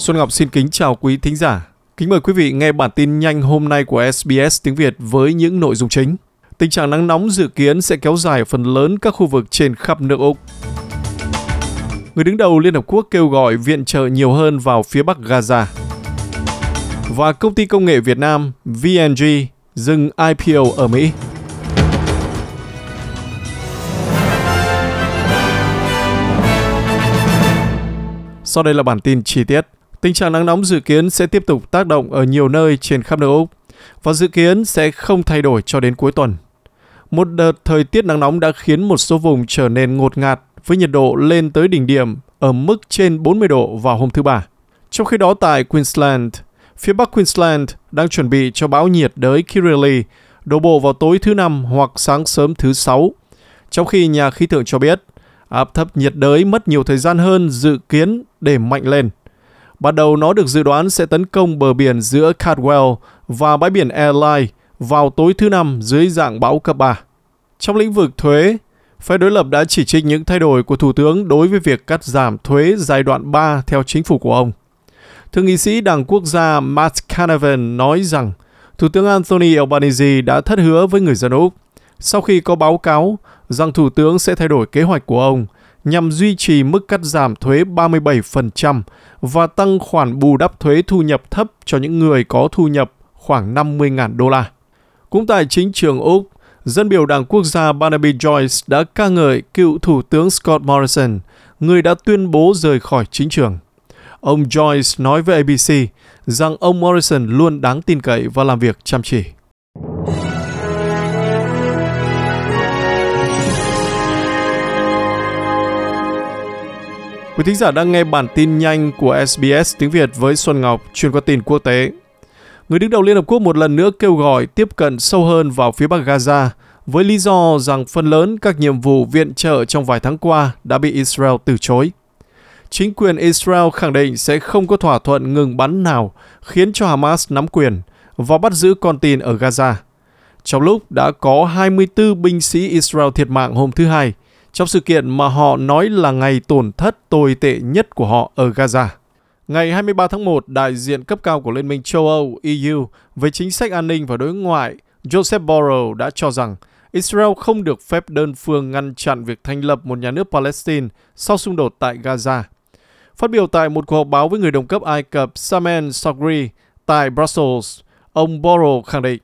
Xuân Ngọc xin kính chào quý thính giả. Kính mời quý vị nghe bản tin nhanh hôm nay của SBS tiếng Việt với những nội dung chính. Tình trạng nắng nóng dự kiến sẽ kéo dài phần lớn các khu vực trên khắp nước Úc. Người đứng đầu Liên Hợp Quốc kêu gọi viện trợ nhiều hơn vào phía bắc Gaza. Và công ty công nghệ Việt Nam VNG dừng IPO ở Mỹ. Sau đây là bản tin chi tiết. Tình trạng nắng nóng dự kiến sẽ tiếp tục tác động ở nhiều nơi trên khắp nước Úc và dự kiến sẽ không thay đổi cho đến cuối tuần. Một đợt thời tiết nắng nóng đã khiến một số vùng trở nên ngột ngạt với nhiệt độ lên tới đỉnh điểm ở mức trên 40 độ vào hôm thứ Ba. Trong khi đó tại Queensland, phía bắc Queensland đang chuẩn bị cho bão nhiệt đới Kirrily đổ bộ vào tối thứ Năm hoặc sáng sớm thứ Sáu. Trong khi nhà khí tượng cho biết, áp thấp nhiệt đới mất nhiều thời gian hơn dự kiến để mạnh lên. Ban đầu nó được dự đoán sẽ tấn công bờ biển giữa Caldwell và bãi biển Airline vào tối thứ Năm dưới dạng bão cấp 3. Trong lĩnh vực thuế, phe đối lập đã chỉ trích những thay đổi của Thủ tướng đối với việc cắt giảm thuế giai đoạn 3 theo chính phủ của ông. Thượng nghị sĩ Đảng Quốc gia Matt Canavan nói rằng Thủ tướng Anthony Albanese đã thất hứa với người dân Úc sau khi có báo cáo rằng Thủ tướng sẽ thay đổi kế hoạch của ông nhằm duy trì mức cắt giảm thuế 37% và tăng khoản bù đắp thuế thu nhập thấp cho những người có thu nhập khoảng 50.000 đô la. Cũng tại chính trường Úc, dân biểu Đảng Quốc gia Barnaby Joyce đã ca ngợi cựu Thủ tướng Scott Morrison, người đã tuyên bố rời khỏi chính trường. Ông Joyce nói với ABC rằng ông Morrison luôn đáng tin cậy và làm việc chăm chỉ. Quý thính giả đang nghe bản tin nhanh của SBS tiếng Việt với Xuân Ngọc, chuyên qua tin quốc tế. Người đứng đầu Liên Hợp Quốc một lần nữa kêu gọi tiếp cận sâu hơn vào phía bắc Gaza với lý do rằng phần lớn các nhiệm vụ viện trợ trong vài tháng qua đã bị Israel từ chối. Chính quyền Israel khẳng định sẽ không có thỏa thuận ngừng bắn nào khiến cho Hamas nắm quyền và bắt giữ con tin ở Gaza. Trong lúc đã có 24 binh sĩ Israel thiệt mạng hôm thứ Hai, trong sự kiện mà họ nói là ngày tổn thất tồi tệ nhất của họ ở Gaza. Ngày 23 tháng 1, đại diện cấp cao của Liên minh châu Âu EU về chính sách an ninh và đối ngoại Joseph Borrell đã cho rằng Israel không được phép đơn phương ngăn chặn việc thành lập một nhà nước Palestine sau xung đột tại Gaza. Phát biểu tại một cuộc họp báo với người đồng cấp Ai Cập Samen Sogri tại Brussels, ông Borrell khẳng định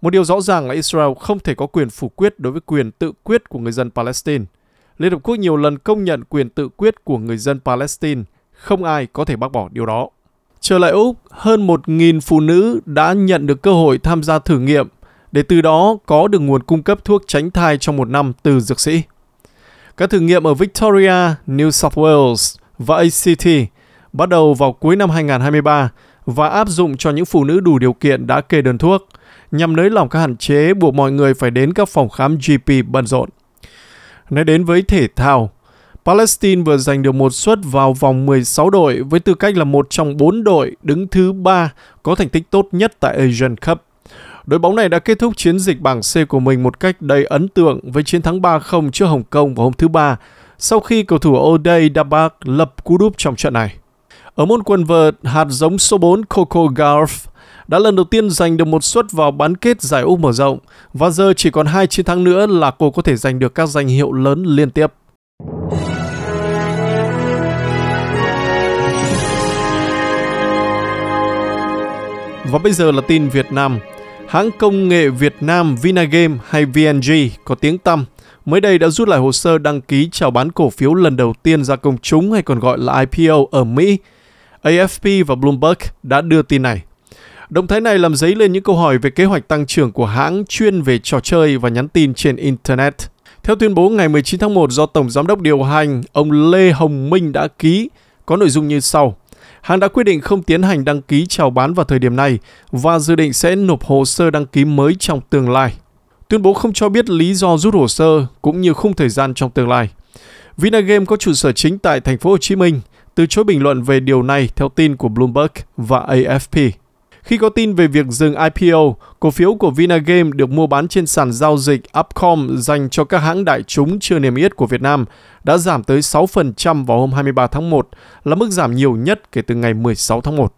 một điều rõ ràng là Israel không thể có quyền phủ quyết đối với quyền tự quyết của người dân Palestine – Liên Hợp Quốc nhiều lần công nhận quyền tự quyết của người dân Palestine, không ai có thể bác bỏ điều đó. Trở lại Úc, hơn 1.000 phụ nữ đã nhận được cơ hội tham gia thử nghiệm để từ đó có được nguồn cung cấp thuốc tránh thai trong một năm từ dược sĩ. Các thử nghiệm ở Victoria, New South Wales và ACT bắt đầu vào cuối năm 2023 và áp dụng cho những phụ nữ đủ điều kiện đã kê đơn thuốc nhằm nới lỏng các hạn chế buộc mọi người phải đến các phòng khám GP bận rộn. Nói đến với thể thao, Palestine vừa giành được một suất vào vòng 16 đội với tư cách là một trong bốn đội đứng thứ ba có thành tích tốt nhất tại Asian Cup. Đội bóng này đã kết thúc chiến dịch bảng C của mình một cách đầy ấn tượng với chiến thắng 3-0 trước Hồng Kông vào hôm thứ Ba sau khi cầu thủ O'Day Dabak lập cú đúp trong trận này. Ở môn quần vợt, hạt giống số 4 Coco Gauff đã lần đầu tiên giành được một suất vào bán kết giải U mở rộng và giờ chỉ còn hai chiến thắng nữa là cô có thể giành được các danh hiệu lớn liên tiếp. Và bây giờ là tin Việt Nam. Hãng công nghệ Việt Nam Vinagame hay VNG có tiếng tăm mới đây đã rút lại hồ sơ đăng ký chào bán cổ phiếu lần đầu tiên ra công chúng hay còn gọi là IPO ở Mỹ. AFP và Bloomberg đã đưa tin này. Động thái này làm dấy lên những câu hỏi về kế hoạch tăng trưởng của hãng chuyên về trò chơi và nhắn tin trên Internet. Theo tuyên bố ngày 19 tháng 1 do Tổng Giám đốc điều hành, ông Lê Hồng Minh đã ký, có nội dung như sau. Hãng đã quyết định không tiến hành đăng ký chào bán vào thời điểm này và dự định sẽ nộp hồ sơ đăng ký mới trong tương lai. Tuyên bố không cho biết lý do rút hồ sơ cũng như khung thời gian trong tương lai. Vinagame có trụ sở chính tại thành phố Hồ Chí Minh, từ chối bình luận về điều này theo tin của Bloomberg và AFP. Khi có tin về việc dừng IPO, cổ phiếu của Vinagame được mua bán trên sàn giao dịch Upcom dành cho các hãng đại chúng chưa niêm yết của Việt Nam đã giảm tới 6% vào hôm 23 tháng 1, là mức giảm nhiều nhất kể từ ngày 16 tháng 1.